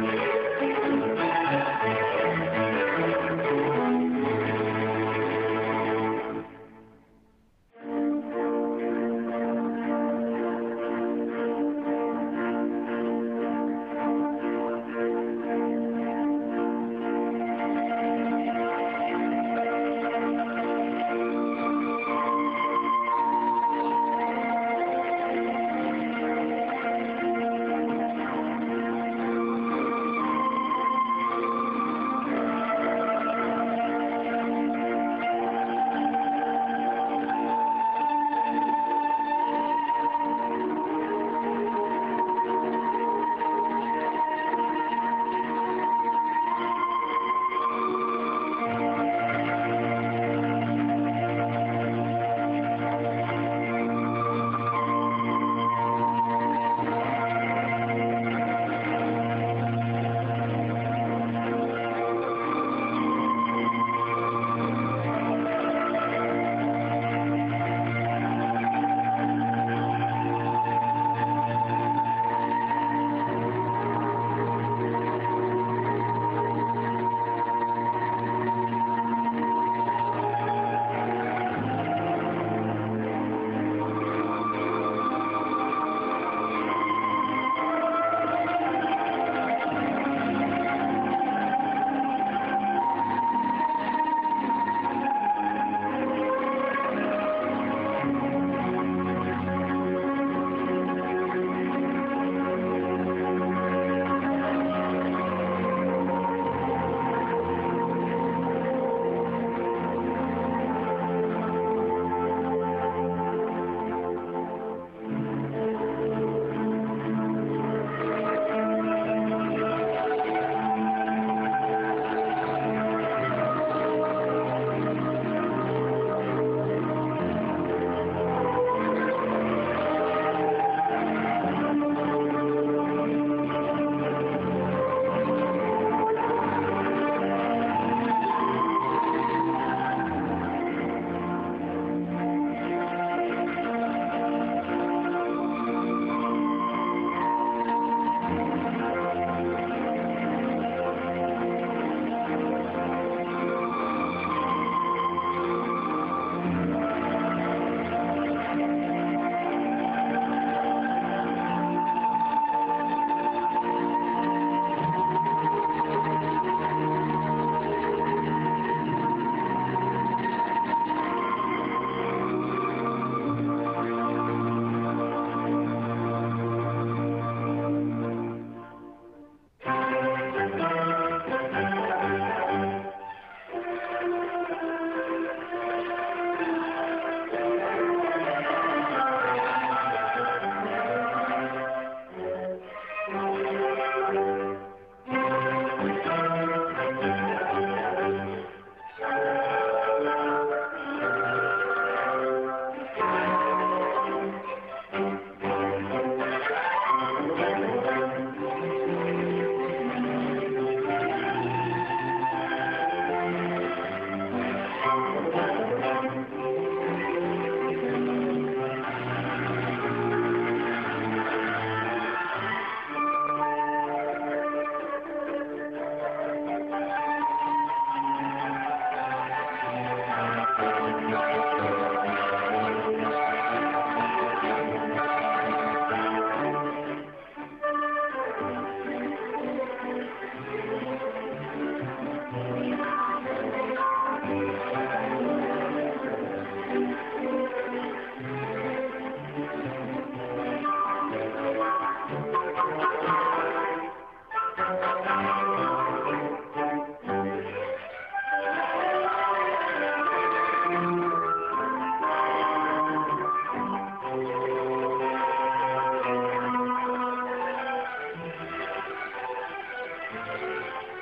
Thank you.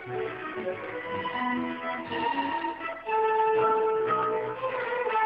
Thank you.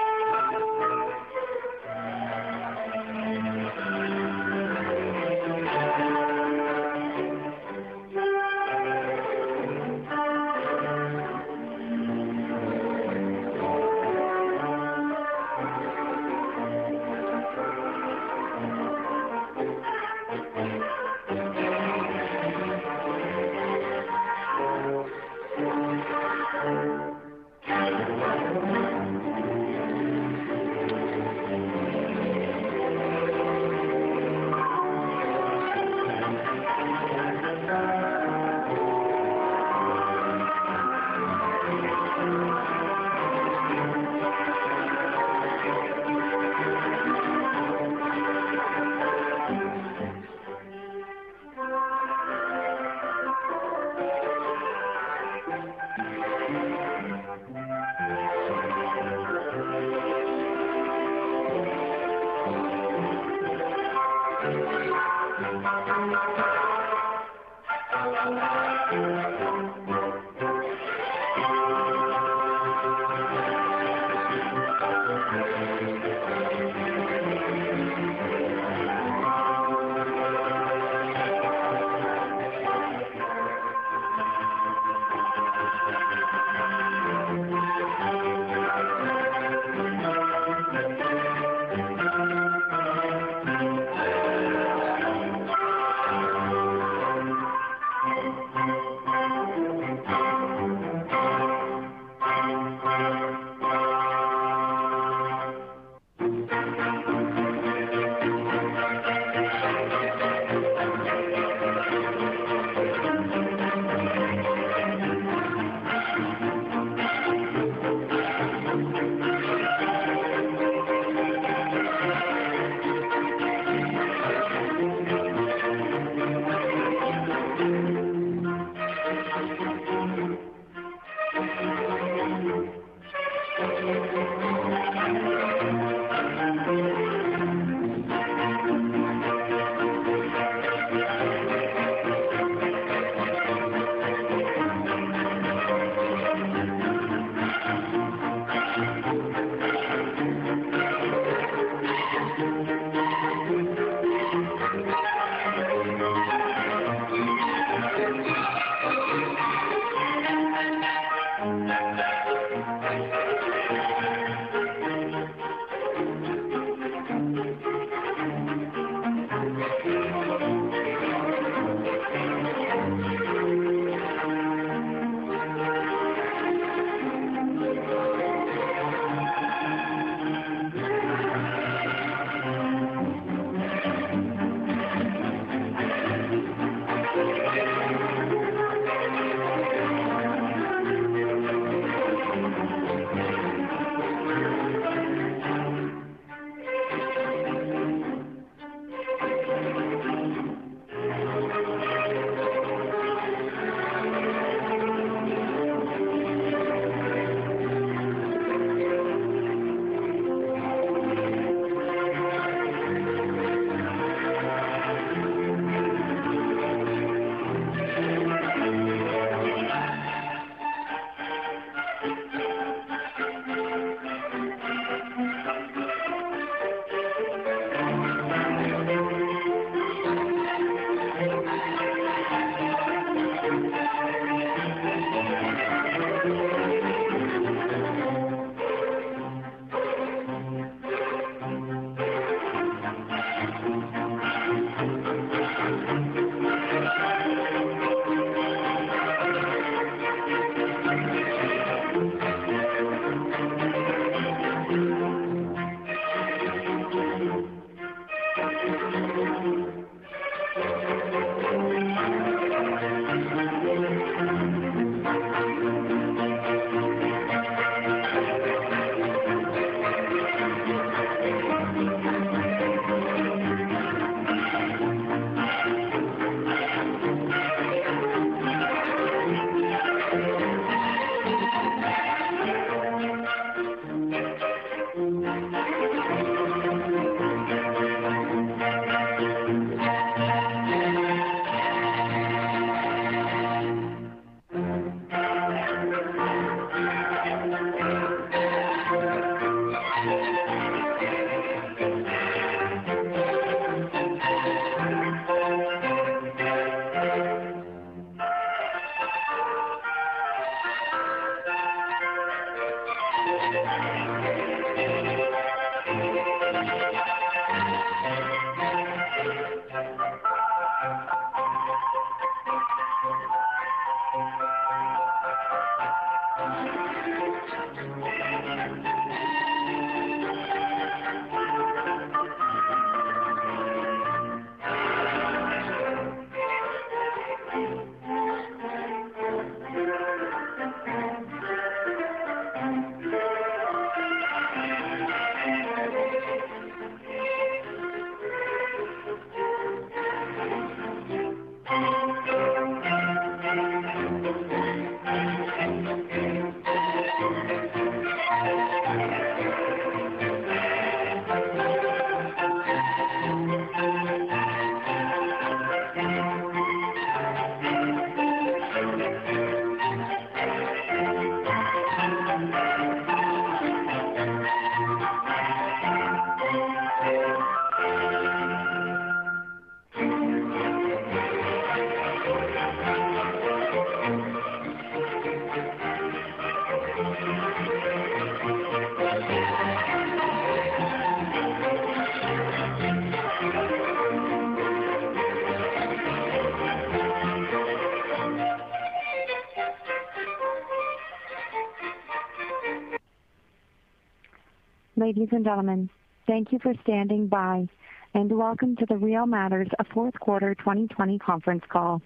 Ladies and gentlemen, thank you for standing by, and welcome to the Real Matters fourth quarter 2020 conference call.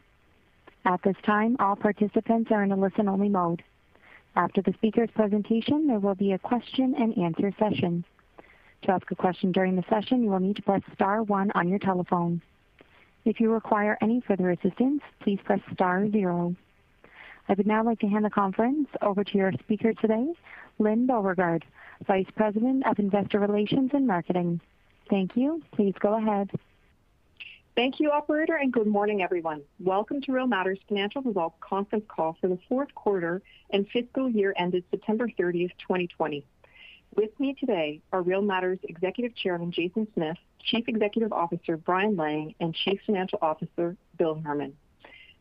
At this time, all participants are in a listen-only mode. After the speaker's presentation, there will be a question and answer session. To ask a question during the session, you will need to press star one on your telephone. If you require any further assistance, please press star zero. I would now like to hand the conference over to your speaker today, Lyne Beauregard, Vice President of Investor Relations and Marketing. Thank you. Please go ahead. Thank you, operator, and good morning, everyone. Welcome to Real Matters Financial Results conference call for the fourth quarter and fiscal year ended September 30th, 2020. With me today are Real Matters Executive Chairman, Jason Smith, Chief Executive Officer, Brian Lang, and Chief Financial Officer, Bill Herman.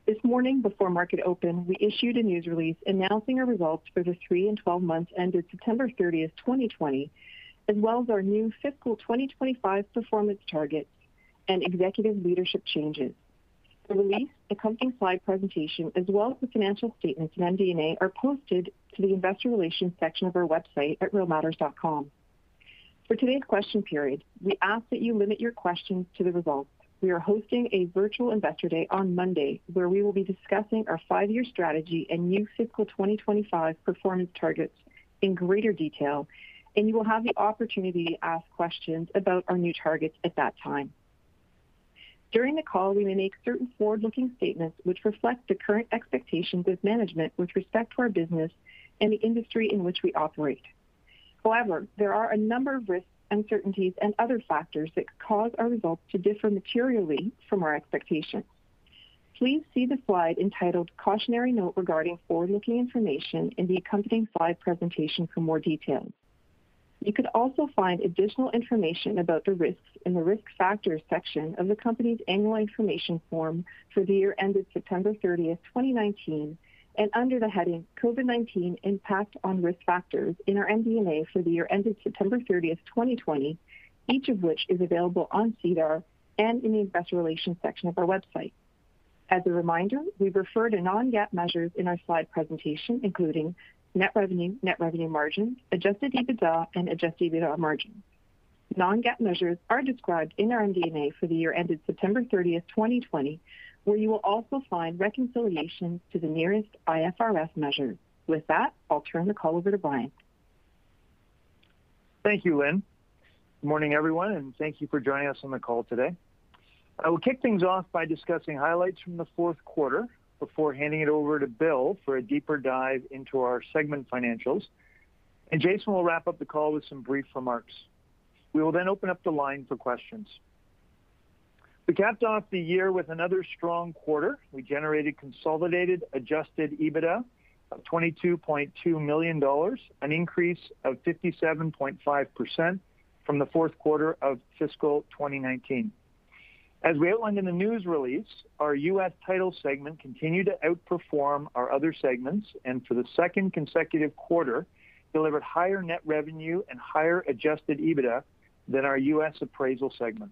This morning, before market open, we issued a news release announcing our results for the three and 12 months ended September 30th, 2020, as well as our new fiscal 2025 performance targets and executive leadership changes. The release, accompanying slide presentation, as well as the financial statements and MD&A are posted to the investor relations section of our website at realmatters.com. For today's question period, we ask that you limit your questions to the results. We are hosting a virtual Investor Day on Monday, where we will be discussing our five-year strategy and new fiscal 2025 performance targets in greater detail, and you will have the opportunity to ask questions about our new targets at that time. During the call, we may make certain forward-looking statements which reflect the current expectations of management with respect to our business and the industry in which we operate. However, there are a number of risks uncertainties, and other factors that could cause our results to differ materially from our expectations. Please see the slide entitled Cautionary Note Regarding Forward-Looking Information in the accompanying slide presentation for more details. You could also find additional information about the risks in the Risk Factors section of the company's annual information form for the year ended September 30th, 2019, and under the heading COVID-19 Impact on Risk Factors in our MD&A for the year ended September 30th, 2020, each of which is available on SEDAR and in the investor relations section of our website. As a reminder, we refer to non-GAAP measures in our slide presentation, including net revenue, net revenue margin, adjusted EBITDA, and adjusted EBITDA margin. Non-GAAP measures are described in our MD&A for the year ended September 30th, 2020, where you will also find reconciliations to the nearest IFRS measure. With that, I'll turn the call over to Brian. Thank you, Lynn. Good morning, everyone, and thank you for joining us on the call today. I will kick things off by discussing highlights from the fourth quarter before handing it over to Bill for a deeper dive into our segment financials. And Jason will wrap up the call with some brief remarks. We will then open up the line for questions. We capped off the year with another strong quarter. We generated consolidated adjusted EBITDA of 22.2 million dollars, an increase of 57.5% from the fourth quarter of fiscal 2019. As we outlined in the news release, our U.S. Title segment continued to outperform our other segments, and for the second consecutive quarter, delivered higher net revenue and higher adjusted EBITDA than our U.S. Appraisal segment.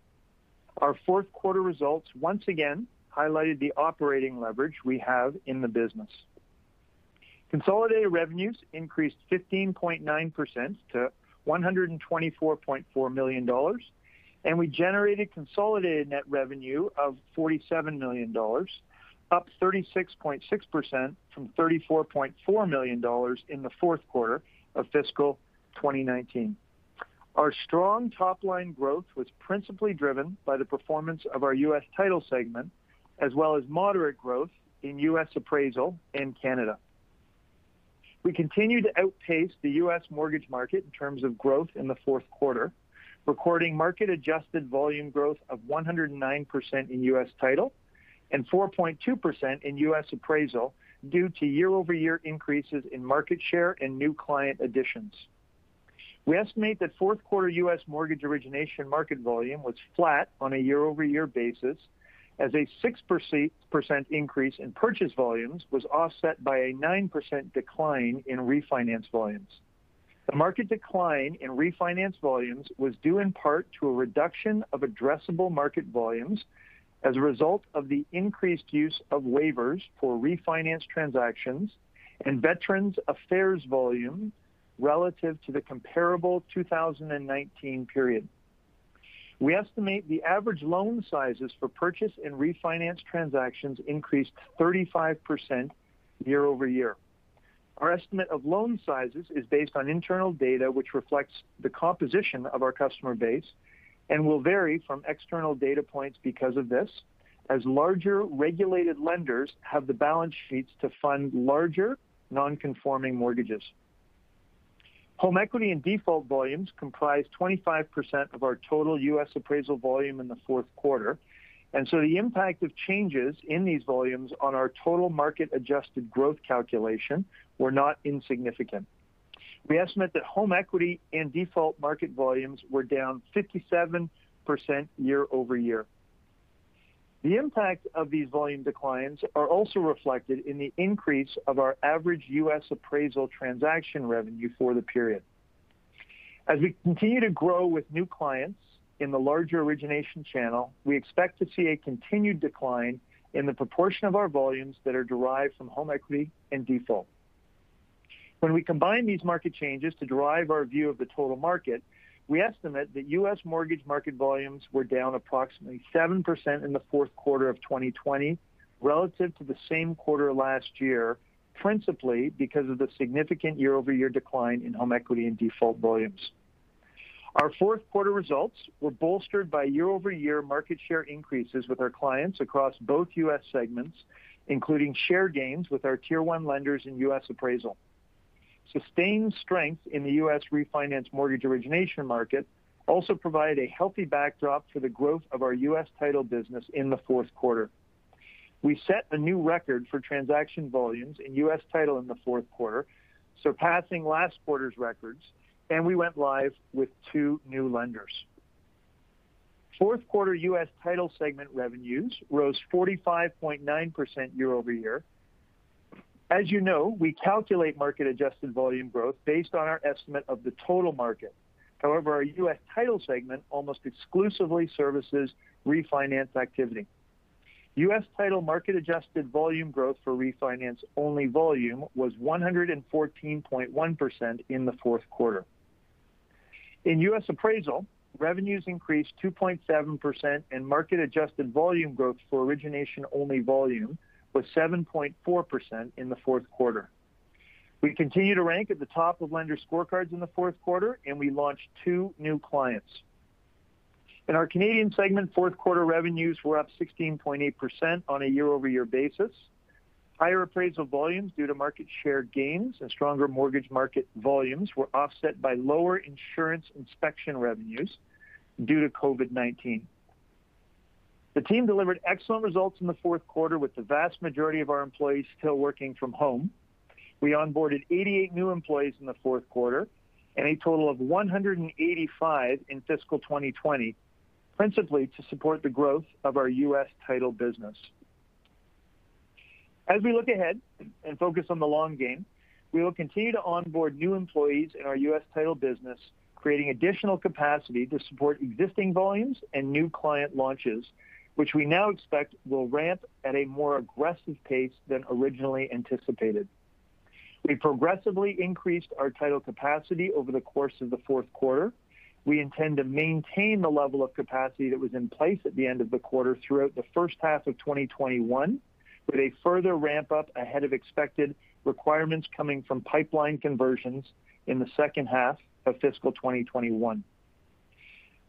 Our fourth quarter results once again highlighted the operating leverage we have in the business. Consolidated revenues increased 15.9% to 124.4 million dollars, and we generated consolidated net revenue of 47 million dollars, up 36.6% from 34.4 million dollars in the fourth quarter of fiscal 2019. Our strong top-line growth was principally driven by the performance of our U.S. Title segment, as well as moderate growth in U.S. Appraisal and Canada. We continued to outpace the U.S. mortgage market in terms of growth in the fourth quarter, recording market-adjusted volume growth of 109% in U.S. Title and 4.2% in U.S. Appraisal due to year-over-year increases in market share and new client additions. We estimate that fourth quarter U.S. mortgage origination market volume was flat on a year-over-year basis as a 6% increase in purchase volumes was offset by a 9% decline in refinance volumes. The market decline in refinance volumes was due in part to a reduction of addressable market volumes as a result of the increased use of waivers for refinance transactions and Veterans Affairs volume relative to the comparable 2019 period. We estimate the average loan sizes for purchase and refinance transactions increased 35% year-over-year. Our estimate of loan sizes is based on internal data, which reflects the composition of our customer base and will vary from external data points because of this, as larger regulated lenders have the balance sheets to fund larger non-conforming mortgages. Home equity and default volumes comprised 25% of our total U.S. appraisal volume in the fourth quarter, and so the impact of changes in these volumes on our total market-adjusted growth calculation were not insignificant. We estimate that home equity and default market volumes were down 57% year-over-year. The impact of these volume declines are also reflected in the increase of our average U.S. appraisal transaction revenue for the period. As we continue to grow with new clients in the larger origination channel, we expect to see a continued decline in the proportion of our volumes that are derived from home equity and default. When we combine these market changes to derive our view of the total market, we estimate that U.S. mortgage market volumes were down approximately 7% in the fourth quarter of 2020 relative to the same quarter last year, principally because of the significant year-over-year decline in home equity and default volumes. Our fourth quarter results were bolstered by year-over-year market share increases with our clients across both U.S. segments, including share gains with our Tier 1 lenders in U.S. appraisal. Sustained strength in the U.S. refinance mortgage origination market also provided a healthy backdrop for the growth of our U.S. title business in the fourth quarter. We set a new record for transaction volumes in U.S. title in the fourth quarter, surpassing last quarter's records, and we went live with two new lenders. Fourth quarter U.S. title segment revenues rose 45.9% year-over-year. As you know, we calculate market-adjusted volume growth based on our estimate of the total market. However, our U.S. title segment almost exclusively services refinance activity. U.S. title market-adjusted volume growth for refinance-only volume was 114.1% in the fourth quarter. In U.S. appraisal, revenues increased 2.7%, and market-adjusted volume growth for origination-only volume was 7.4% in the fourth quarter. We continue to rank at the top of lender scorecards in the fourth quarter, and we launched two new clients. In our Canadian segment, fourth quarter revenues were up 16.8% on a year-over-year basis. Higher appraisal volumes due to market share gains and stronger mortgage market volumes were offset by lower insurance inspection revenues due to COVID-19. The team delivered excellent results in the fourth quarter with the vast majority of our employees still working from home. We onboarded 88 new employees in the fourth quarter and a total of 185 in fiscal 2020, principally to support the growth of our U.S. title business. As we look ahead and focus on the long game, we will continue to onboard new employees in our U.S. title business, creating additional capacity to support existing volumes and new client launches, which we now expect will ramp at a more aggressive pace than originally anticipated. We progressively increased our title capacity over the course of the fourth quarter. We intend to maintain the level of capacity that was in place at the end of the quarter throughout the first half of 2021, with a further ramp-up ahead of expected requirements coming from pipeline conversions in the second half of fiscal 2021.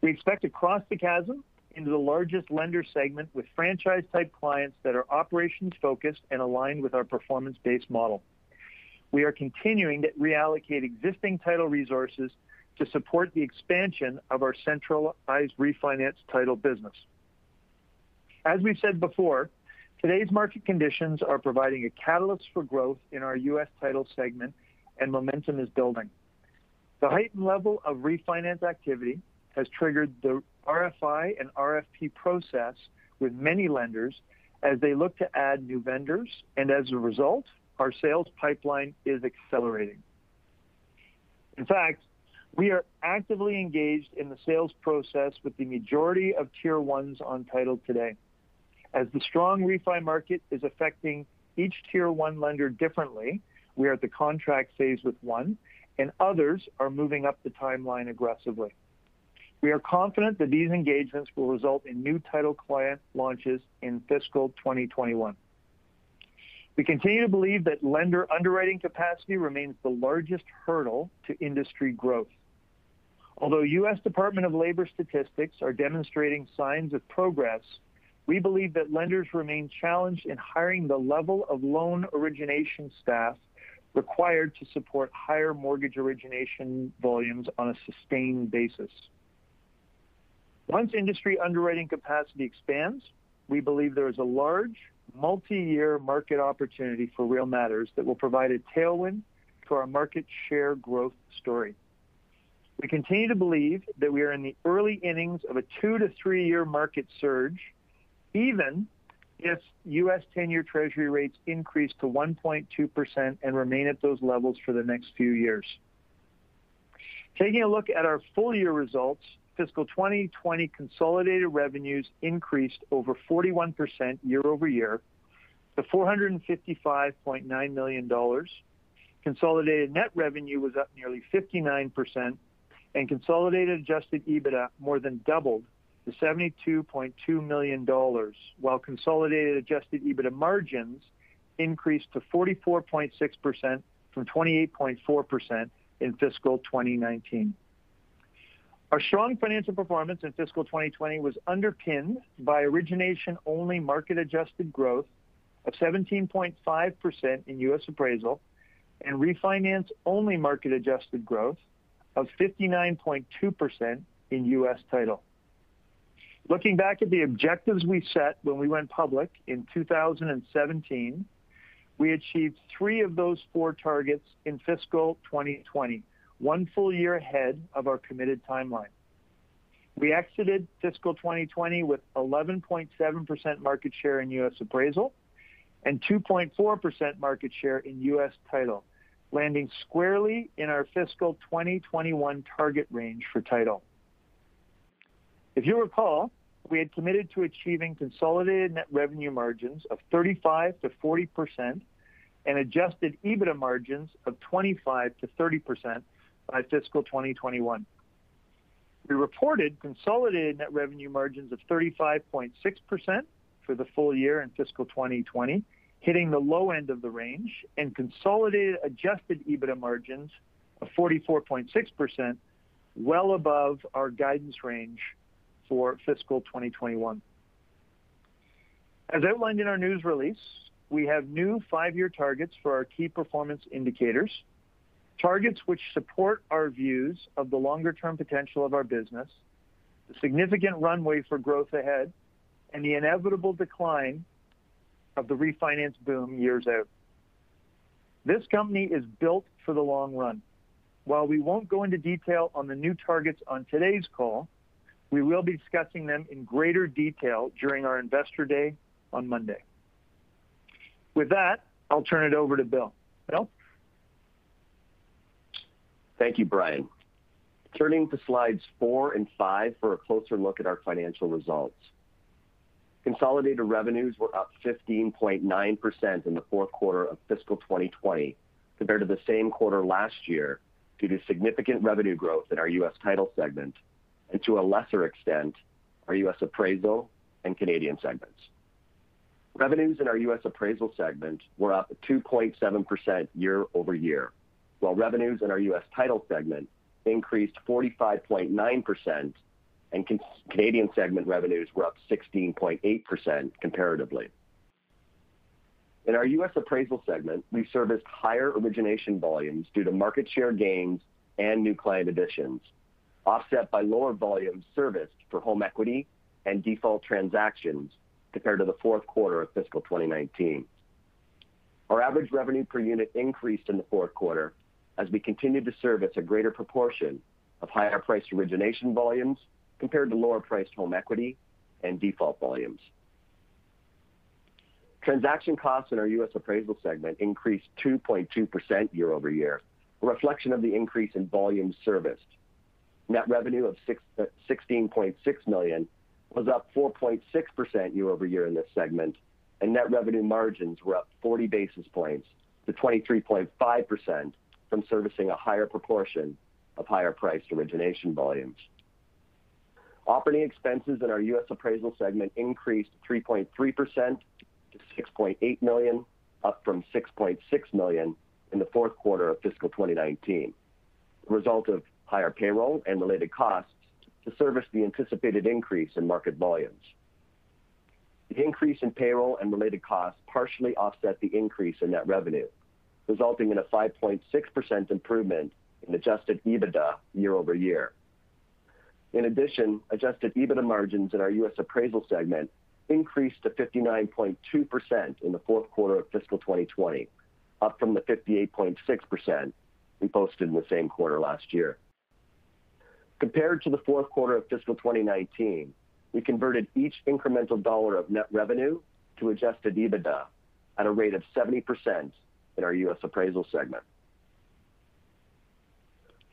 We expect to cross the chasm into the largest lender segment with franchise-type clients that are operations-focused and aligned with our performance-based model. We are continuing to reallocate existing title resources to support the expansion of our centralized refinance title business. As we've said before, today's market conditions are providing a catalyst for growth in our U.S. title segment, and momentum is building. The heightened level of refinance activity has triggered the RFI and RFP process with many lenders as they look to add new vendors, and as a result, our sales pipeline is accelerating. In fact, we are actively engaged in the sales process with the majority of Tier 1s on title today. As the strong refi market is affecting each Tier 1 lender differently, we are at the contract phase with one, and others are moving up the timeline aggressively. We are confident that these engagements will result in new title client launches in fiscal 2021. We continue to believe that lender underwriting capacity remains the largest hurdle to industry growth. Although U.S. Department of Labor statistics are demonstrating signs of progress, we believe that lenders remain challenged in hiring the level of loan origination staff required to support higher mortgage origination volumes on a sustained basis. Once industry underwriting capacity expands, we believe there is a large multi-year market opportunity for Real Matters that will provide a tailwind to our market share growth story. We continue to believe that we are in the early innings of a two to three-year market surge, even if U.S. 10-year Treasury rates increase to 1.2% and remain at those levels for the next few years. Taking a look at our full-year results, fiscal 2020 consolidated revenues increased over 41% year-over-year to $455.9 million. Consolidated net revenue was up nearly 59%, and consolidated adjusted EBITDA more than doubled to $72.2 million, while consolidated adjusted EBITDA margins increased to 44.6% from 28.4% in fiscal 2019. Our strong financial performance in fiscal 2020 was underpinned by origination-only market-adjusted growth of 17.5% in U.S. Appraisal and refinance-only market-adjusted growth of 59.2% in U.S. Title. Looking back at the objectives we set when we went public in 2017, we achieved three of those four targets in fiscal 2020, one full year ahead of our committed timeline. We exited fiscal 2020 with 11.7% market share in U.S. Appraisal and 2.4% market share in U.S. Title, landing squarely in our fiscal 2021 target range for Title. If you recall, we had committed to achieving consolidated net revenue margins of 35%-40% and adjusted EBITDA margins of 25%-30% by fiscal 2021. We reported consolidated net revenue margins of 35.6% for the full year in fiscal 2020, hitting the low end of the range, and consolidated adjusted EBITDA margins of 44.6%, well above our guidance range for fiscal 2021. As outlined in our news release, we have new five-year targets for our key performance indicators, targets which support our views of the longer-term potential of our business, the significant runway for growth ahead, and the inevitable decline of the refinance boom years out. This company is built for the long run. While we won't go into detail on the new targets on today's call, we will be discussing them in greater detail during our Investor Day on Monday. With that, I'll turn it over to Bill. Bill? Thank you, Brian. Turning to slides four and five for a closer look at our financial results. Consolidated revenues were up 15.9% in the fourth quarter of fiscal 2020 compared to the same quarter last year due to significant revenue growth in our U.S. Title segment and, to a lesser extent, our U.S. Appraisal and Canadian segments. Revenues in our U.S. Appraisal segment were up 2.7% year-over-year, while revenues in our U.S. Title segment increased 45.9%, and Canadian segment revenues were up 16.8% comparatively. In our U.S. Appraisal segment, we serviced higher origination volumes due to market share gains and new client additions, offset by lower volumes serviced for home equity and default transactions compared to the fourth quarter of fiscal 2019. Our average revenue per unit increased in the fourth quarter as we continued to service a greater proportion of higher-priced origination volumes compared to lower-priced home equity and default volumes. Transaction costs in our U.S. Appraisal segment increased 2.2% year-over-year, a reflection of the increase in volumes serviced. Net revenue of 16.6 uh, million was up 4.6% year-over-year in this segment, and net revenue margins were up 40 basis points to 23.5% from servicing a higher proportion of higher-priced origination volumes. Operating expenses in our U.S. Appraisal segment increased 3.3% to 6.8 million, up from 6.6 million in the fourth quarter of fiscal 2019, the result of higher payroll and related costs to service the anticipated increase in market volumes. The increase in payroll and related costs partially offset the increase in net revenue, resulting in a 5.6% improvement in adjusted EBITDA year-over-year. In addition, adjusted EBITDA margins in our U.S. Appraisal segment increased to 59.2% in the fourth quarter of fiscal 2020, up from the 58.6% we posted in the same quarter last year. Compared to the fourth quarter of fiscal 2019, we converted each incremental dollar of net revenue to adjusted EBITDA at a rate of 70% in our U.S. Appraisal segment.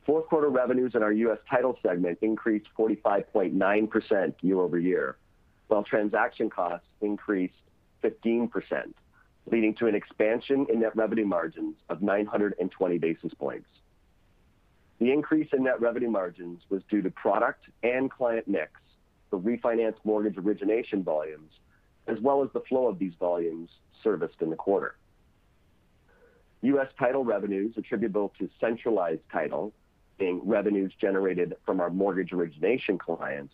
Fourth quarter revenues in our U.S. Title segment increased 45.9% year-over-year, while transaction costs increased 15%, leading to an expansion in net revenue margins of 920 basis points. The increase in net revenue margins was due to product and client mix for refinance mortgage origination volumes, as well as the flow of these volumes serviced in the quarter. U.S. Title revenues attributable to centralized title, being revenues generated from our mortgage origination clients,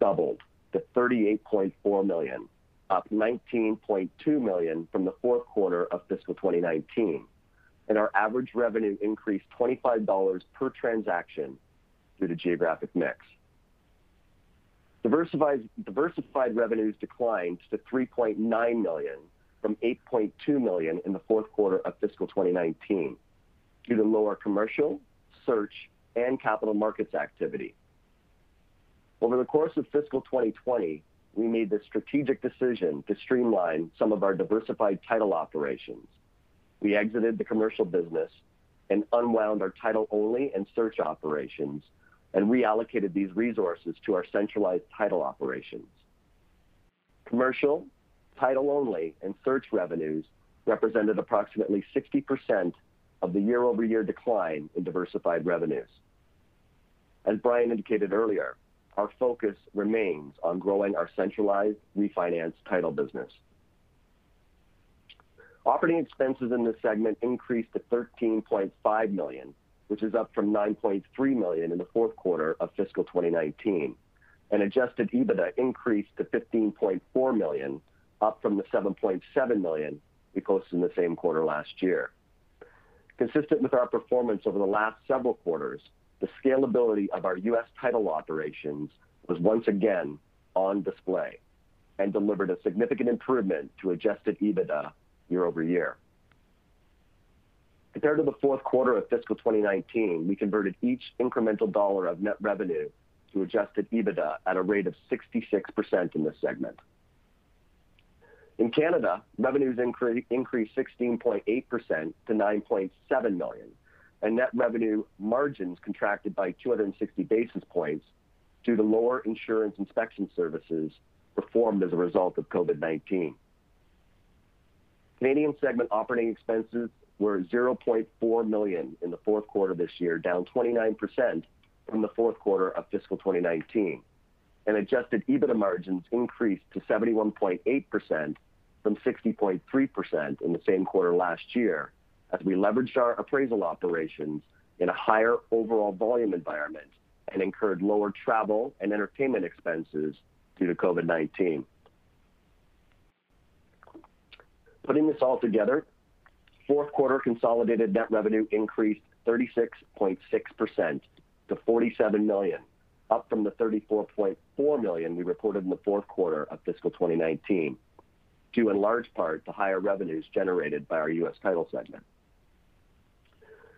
doubled to 38.4 million, up 19.2 million from the fourth quarter of fiscal 2019, and our average revenue increased $25 per transaction due to geographic mix. Diversified revenues declined to $3.9 million from 8.2 million in the fourth quarter of fiscal 2019 due to lower commercial, search, and capital markets activity. Over the course of fiscal 2020, we made the strategic decision to streamline some of our diversified title operations. We exited the commercial business and unwound our title-only and search operations and reallocated these resources to our centralized title operations. Commercial, title-only, and search revenues represented approximately 60% of the year-over-year decline in diversified revenues. As Brian indicated earlier, our focus remains on growing our centralized refinance title business. Operating expenses in this segment increased to 13.5 million, which is up from 9.3 million in the fourth quarter of fiscal 2019, and adjusted EBITDA increased to $15.4 million, up from the $7.7 million we posted in the same quarter last year. Consistent with our performance over the last several quarters, the scalability of our U.S. Title operations was once again on display and delivered a significant improvement to adjusted EBITDA year-over-year. Compared to the fourth quarter of fiscal 2019, we converted each incremental dollar of net revenue to adjusted EBITDA at a rate of 66% in this segment. In Canada, revenues increased 16.8% to 9.7 million, and net revenue margins contracted by 260 basis points due to lower insurance inspection services performed as a result of COVID-19. Canadian segment operating expenses were 0.4 million in the fourth quarter this year, down 29% from the fourth quarter of fiscal 2019, and adjusted EBITDA margins increased to 71.8% from 60.3% in the same quarter last year as we leveraged our appraisal operations in a higher overall volume environment and incurred lower travel and entertainment expenses due to COVID-19. Putting this all together, fourth quarter consolidated net revenue increased 36.6% to $47 million, up from the 34.4 million we reported in the fourth quarter of fiscal 2019, due in large part to higher revenues generated by our U.S. Title segment.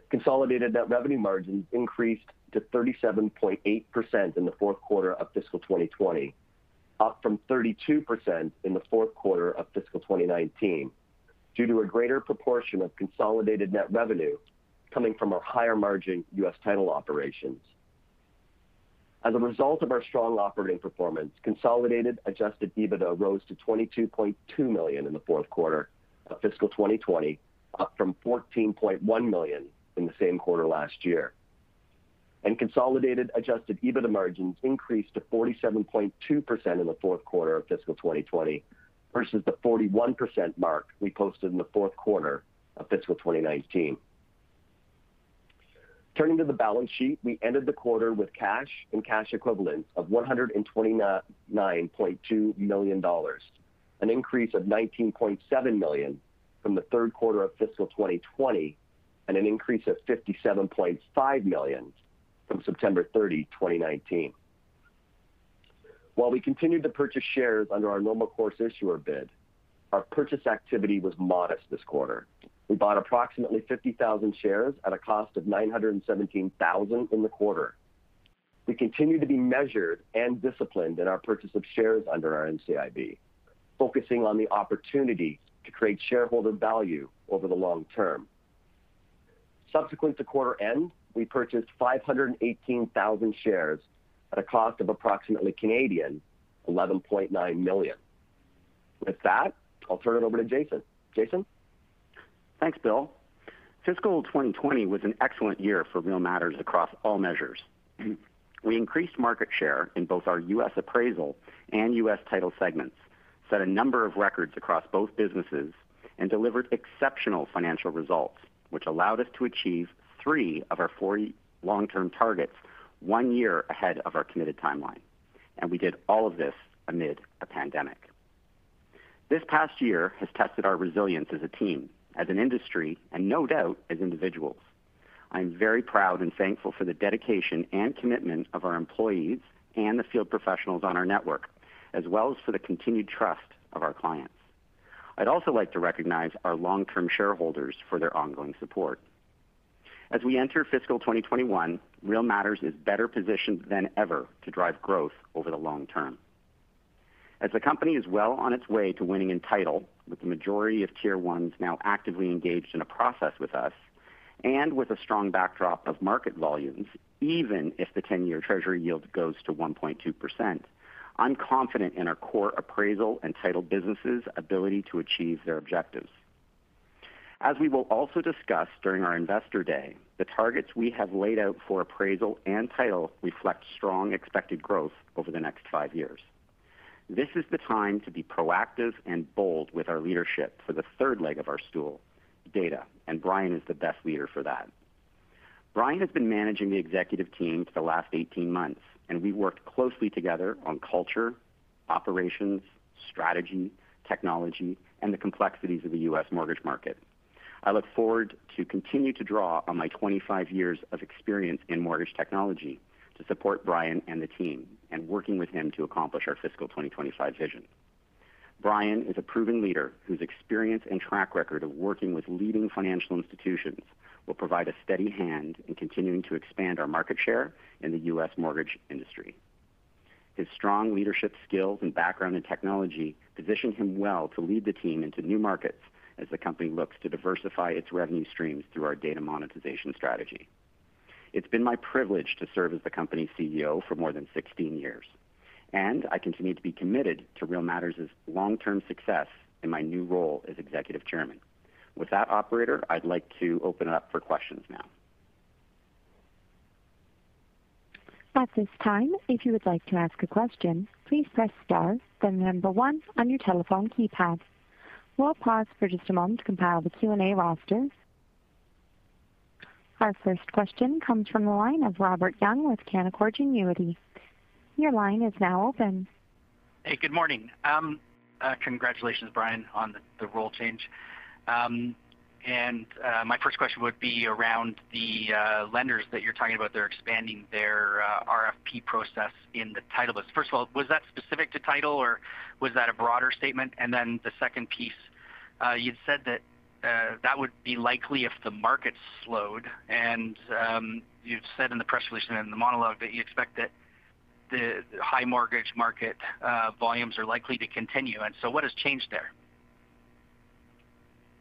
Consolidated net revenue margins increased to 37.8% in the fourth quarter of fiscal 2020, up from 32% in the fourth quarter of fiscal 2019, due to a greater proportion of consolidated net revenue coming from our higher-margin U.S. Title operations. As a result of our strong operating performance, consolidated adjusted EBITDA rose to 22.2 million in the fourth quarter of fiscal 2020, up from 14.1 million in the same quarter last year. And consolidated adjusted EBITDA margins increased to 47.2% in the fourth quarter of fiscal 2020 versus the 41% mark we posted in the fourth quarter of fiscal 2019. Turning to the balance sheet, we ended the quarter with cash and cash equivalents of 129.2 million dollars, an increase of 19.7 million from the third quarter of fiscal 2020, and an increase of 57.5 million from September 30, 2019. While we continued to purchase shares under our normal course issuer bid, our purchase activity was modest this quarter. We bought approximately 50,000 shares at a cost of 917,000 in the quarter. We continue to be measured and disciplined in our purchase of shares under our NCIB, focusing on the opportunity to create shareholder value over the long term. Subsequent to quarter end, we purchased 518,000 shares at a cost of approximately Canadian 11.9 million. With that, I'll turn it over to Jason. Jason? Thanks, Bill. Fiscal 2020 was an excellent year for Real Matters across all measures. We increased market share in both our U.S. Appraisal and U.S. Title segments, set a number of records across both businesses, and delivered exceptional financial results, which allowed us to achieve three of our four long-term targets one year ahead of our committed timeline. And we did all of this amid a pandemic. This past year has tested our resilience as a team, as an industry, and no doubt, as individuals. I'm very proud and thankful for the dedication and commitment of our employees and the field professionals on our network, as well as for the continued trust of our clients. I'd also like to recognize our long-term shareholders for their ongoing support. As we enter fiscal 2021, Real Matters is better positioned than ever to drive growth over the long term. As the company is well on its way to winning in Title, with the majority of Tier 1s now actively engaged in a process with us, and with a strong backdrop of market volumes, even if the 10-year Treasury yield goes to 1.2%, I'm confident in our core Appraisal and Title businesses' ability to achieve their objectives. As we will also discuss during our Investor Day, the targets we have laid out for Appraisal and Title reflect strong expected growth over the next five years. This is the time to be proactive and bold with our leadership for the third leg of our stool, data, and Brian is the best leader for that. Brian has been managing the executive team for the last 18 months, and we worked closely together on culture, operations, strategy, technology, and the complexities of the U.S. mortgage market. I look forward to continue to draw on my 25 years of experience in mortgage technology to support Brian and the team and working with him to accomplish our fiscal 2025 vision. Brian is a proven leader whose experience and track record of working with leading financial institutions will provide a steady hand in continuing to expand our market share in the U.S. mortgage industry. His strong leadership skills and background in technology position him well to lead the team into new markets as the company looks to diversify its revenue streams through our data monetization strategy. It's been my privilege to serve as the company's CEO for more than 16 years, and I continue to be committed to Real Matters' long-term success in my new role as Executive Chairman. With that, operator, I'd like to open it up for questions now. At this time, if you would like to ask a question, please press star, then the number one on your telephone keypad. We'll pause for just a moment to compile the Q&A roster. Our first question comes from the line of Robert Young with Canaccord Genuity. Your line is now open. Hey, good morning. Um, uh, congratulations, Brian, on the role change. Um, and uh, my first question would be around the uh, lenders that you're talking about. They're expanding their RFP process in the Title business. First of all, was that specific to Title, or was that a broader statement? And then the second piece, you'd said that Uh, that would be likely if the market slowed, and um, you've said in the press release and in the monologue that you expect that the high mortgage market uh, volumes are likely to continue. And so what has changed there?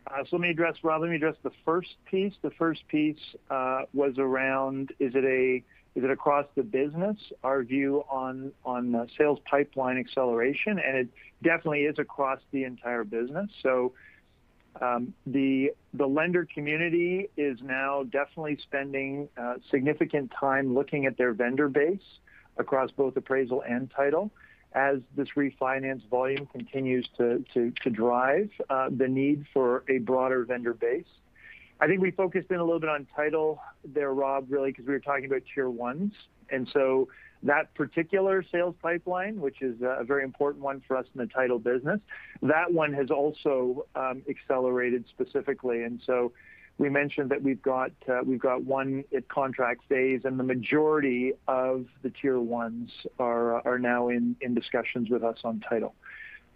Uh so let me address, Rob, let me address the first piece. The first piece uh, was around, is it across the business, our view on sales pipeline acceleration? And it definitely is across the entire business. Um, the the lender community is now definitely spending uh, significant time looking at their vendor base across both appraisal and title as this refinance volume continues to to, to drive uh, the need for a broader vendor base. I think we focused in a little bit on title there, Rob, really because we were talking about tier ones, and so that particular sales pipeline, which is a very important one for us in the title business, that one has also um, accelerated specifically. And so we mentioned that we've got uh, we've got one at contract phase, and the majority of the tier ones are are now in in discussions with us on title.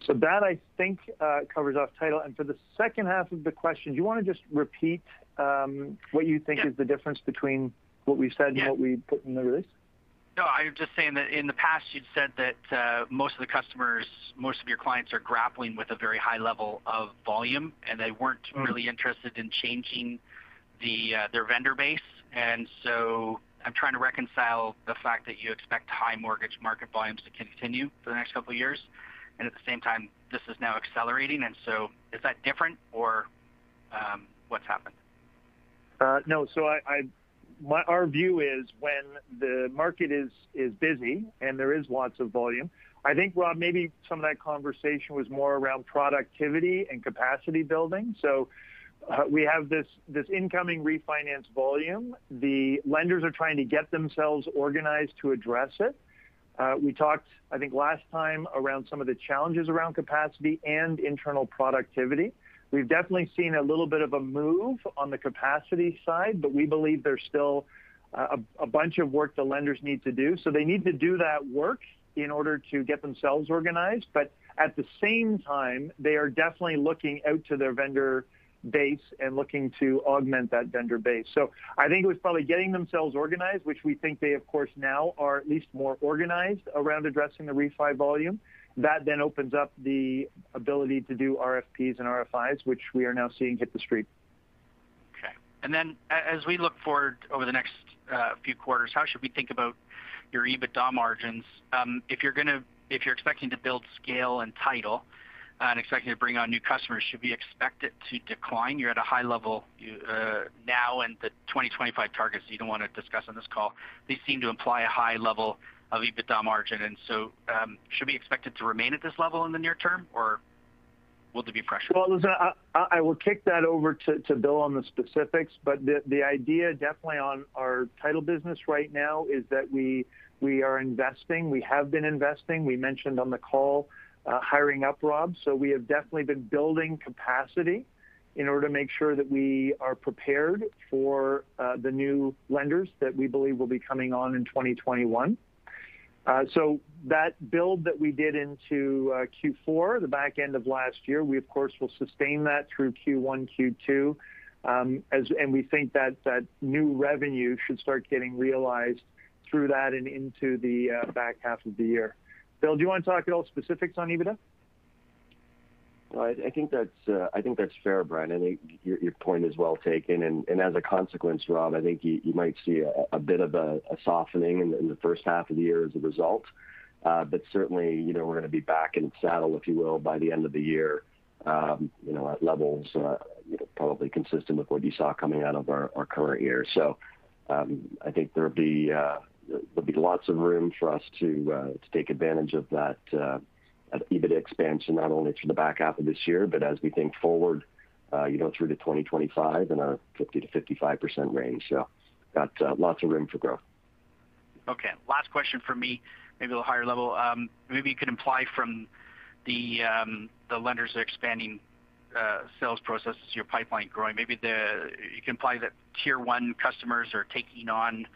So that I think uh, covers off title. And for the second half of the question, do you want to just repeat um, what you think is the difference between what we said and what we put in the release? No, I'm just saying that in the past you'd said that uh, most of the customers, most of your clients are grappling with a very high level of volume, and they weren't mm. really interested in changing the uh, their vendor base. And so I'm trying to reconcile the fact that you expect high mortgage market volumes to continue for the next couple of years, and at the same time this is now accelerating. And so is that different, or um, what's happened? Uh, no, so I, I my, our view is when the market is is busy and there is lots of volume. I think Rob, maybe some of that conversation was more around productivity and capacity building. So uh, we have this this incoming refinance volume. The lenders are trying to get themselves organized to address it. Uh, we talked, I think, last time around some of the challenges around capacity and internal productivity. We've definitely seen a little bit of a move on the capacity side, but we believe there's still uh, a, a bunch of work the lenders need to do. So they need to do that work in order to get themselves organized. But at the same time, they are definitely looking out to their vendor base and looking to augment that vendor base. So I think it was probably getting themselves organized, which we think they, of course, now are at least more organized around addressing the refi volume. That then opens up the ability to do RFPs and RFIs, which we are now seeing hit the street. Okay. And then as we look forward over the next uh, few quarters, how should we think about your EBITDA margins? Um, if you're expecting to build scale and title, uh, and expecting to bring on new customers, should we expect it to decline? You're at a high level uh, now, and the 2025 targets you don't want to discuss on this call, they seem to imply a high level of EBITDA margin. And so, um, should we expect it to remain at this level in the near term, or will there be pressure? Well, listen, I, will kick that over to, Bill on the specifics, but the, idea definitely on our title business right now is that we are investing. We have been investing. We mentioned on the call uh, hiring up, Rob. So we have definitely been building capacity in order to make sure that we are prepared for uh, the new lenders that we believe will be coming on in 2021. Uh, so that build that we did into uh, Q4, the back end of last year, we of course will sustain that through Q1, Q2. Um, as and we think that that new revenue should start getting realized through that and into the uh, back half of the year. Bill, do you want to talk at all specifics on EBITDA? I, I think that's uh, I think that's fair, Brian. I think your, your point is well taken, and, and as a consequence, Rob, I think you, you might see a, a bit of a, a softening in the, in the first half of the year as a result. Uh, but certainly, you know, we're going to be back in saddle, if you will, by the end of the year. Um, you know, at levels, uh, you know, probably consistent with what you saw coming out of our, our current year. So, um, I think there'll be uh, there'll be lots of room for us to uh, to take advantage of that uh, EBITDA expansion, not only through the back half of this year, but as we think forward, uh, you know, through to 2025 in our 50 to 55 percent range. So, got uh, lots of room for growth. Okay. Last question from me, maybe a little higher level. Um, maybe you could imply from the um, lenders are expanding uh, sales processes, your pipeline growing. Maybe you can imply that tier one customers are taking on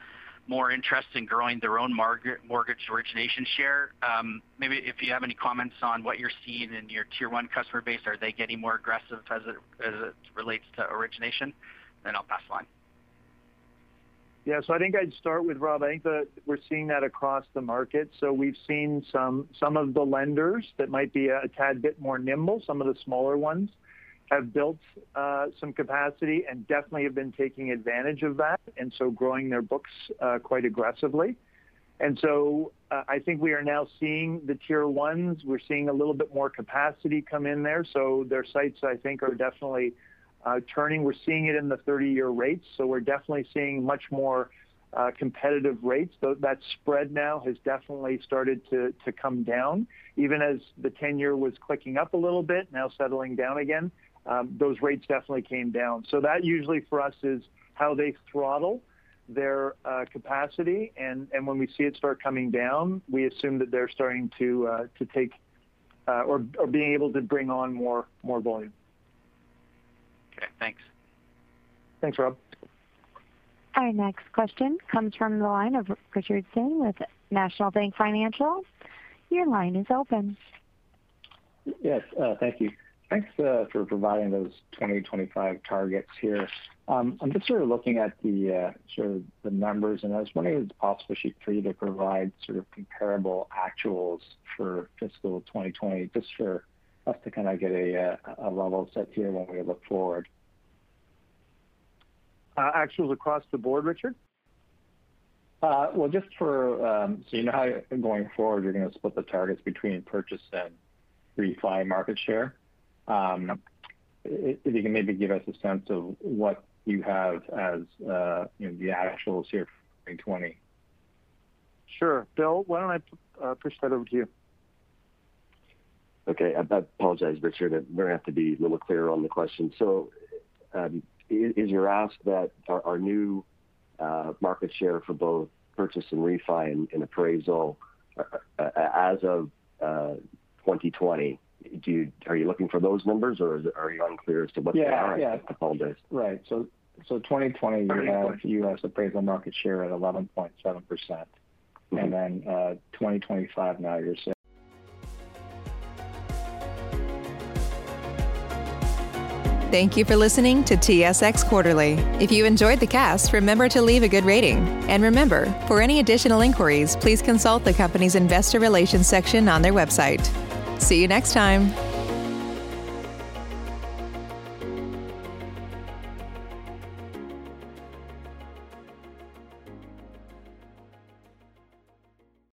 more interest in growing their own mortgage origination share. Um, maybe if you have any comments on what you're seeing in your tier one customer base, are they getting more aggressive as it relates to origination? Then I'll pass the line. Yeah. so I think I'd start with Rob. I think that we're seeing that across the market. So We've seen some of the lenders that might be a tad bit more nimble, some of the smaller ones, have built uh, some capacity and definitely have been taking advantage of that, and so growing their books uh, quite aggressively. And so uh, I think we are now seeing the tier ones. We're seeing a little bit more capacity come in there. So their sites, I think, are definitely turning. We're seeing it in the 30-year rates. So we're definitely seeing much more competitive rates. That spread now has definitely started to, to come down, even as the 10-year was clicking up a little bit, now settling down again. Um, those rates definitely came down. So that usually for us is how they throttle their uh, capacity, and, and when we see it start coming down, we assume that they're starting to uh, to take uh, or, or being able to bring on more more volume. Okay, thanks. Thanks, Rob. Our next question comes from the line of Richard Tse with National Bank Financial. Your line is open. Yes, uh, thank you. Thanks uh, for providing those 2025 targets here. Um, I'm just sort of looking at the uh, sort of the numbers, and I was wondering if it's possible for you to provide sort of comparable actuals for fiscal 2020, just for us to kind of get a level set here when we look forward. Actuals across the board, Richard? Well, just for, um, so you know how going forward, you're gonna split the targets between purchase and refi market share. Um, if you can maybe give us a sense of what you have as uh, the actuals here for 2020. Sure. Bill, why don't I uh, push that over to you? Okay. I apologize, Richard. I'm going to have to be a little clearer on the question. So, um, is your ask that our new uh, market share for both purchase and refi and appraisal as of 2020 are you looking for those numbers, or are you unclear as to what they are? Yeah. I apologize. Right. So 2020, you have U.S. appraisal market share at 11.7%. Mm-hmm. And then 2025 now you're saying. Thank you for listening to TSX Quarterly. If you enjoyed the cast, remember to leave a good rating. And remember, for any additional inquiries, please consult the company's investor relations section on their website. See you next time.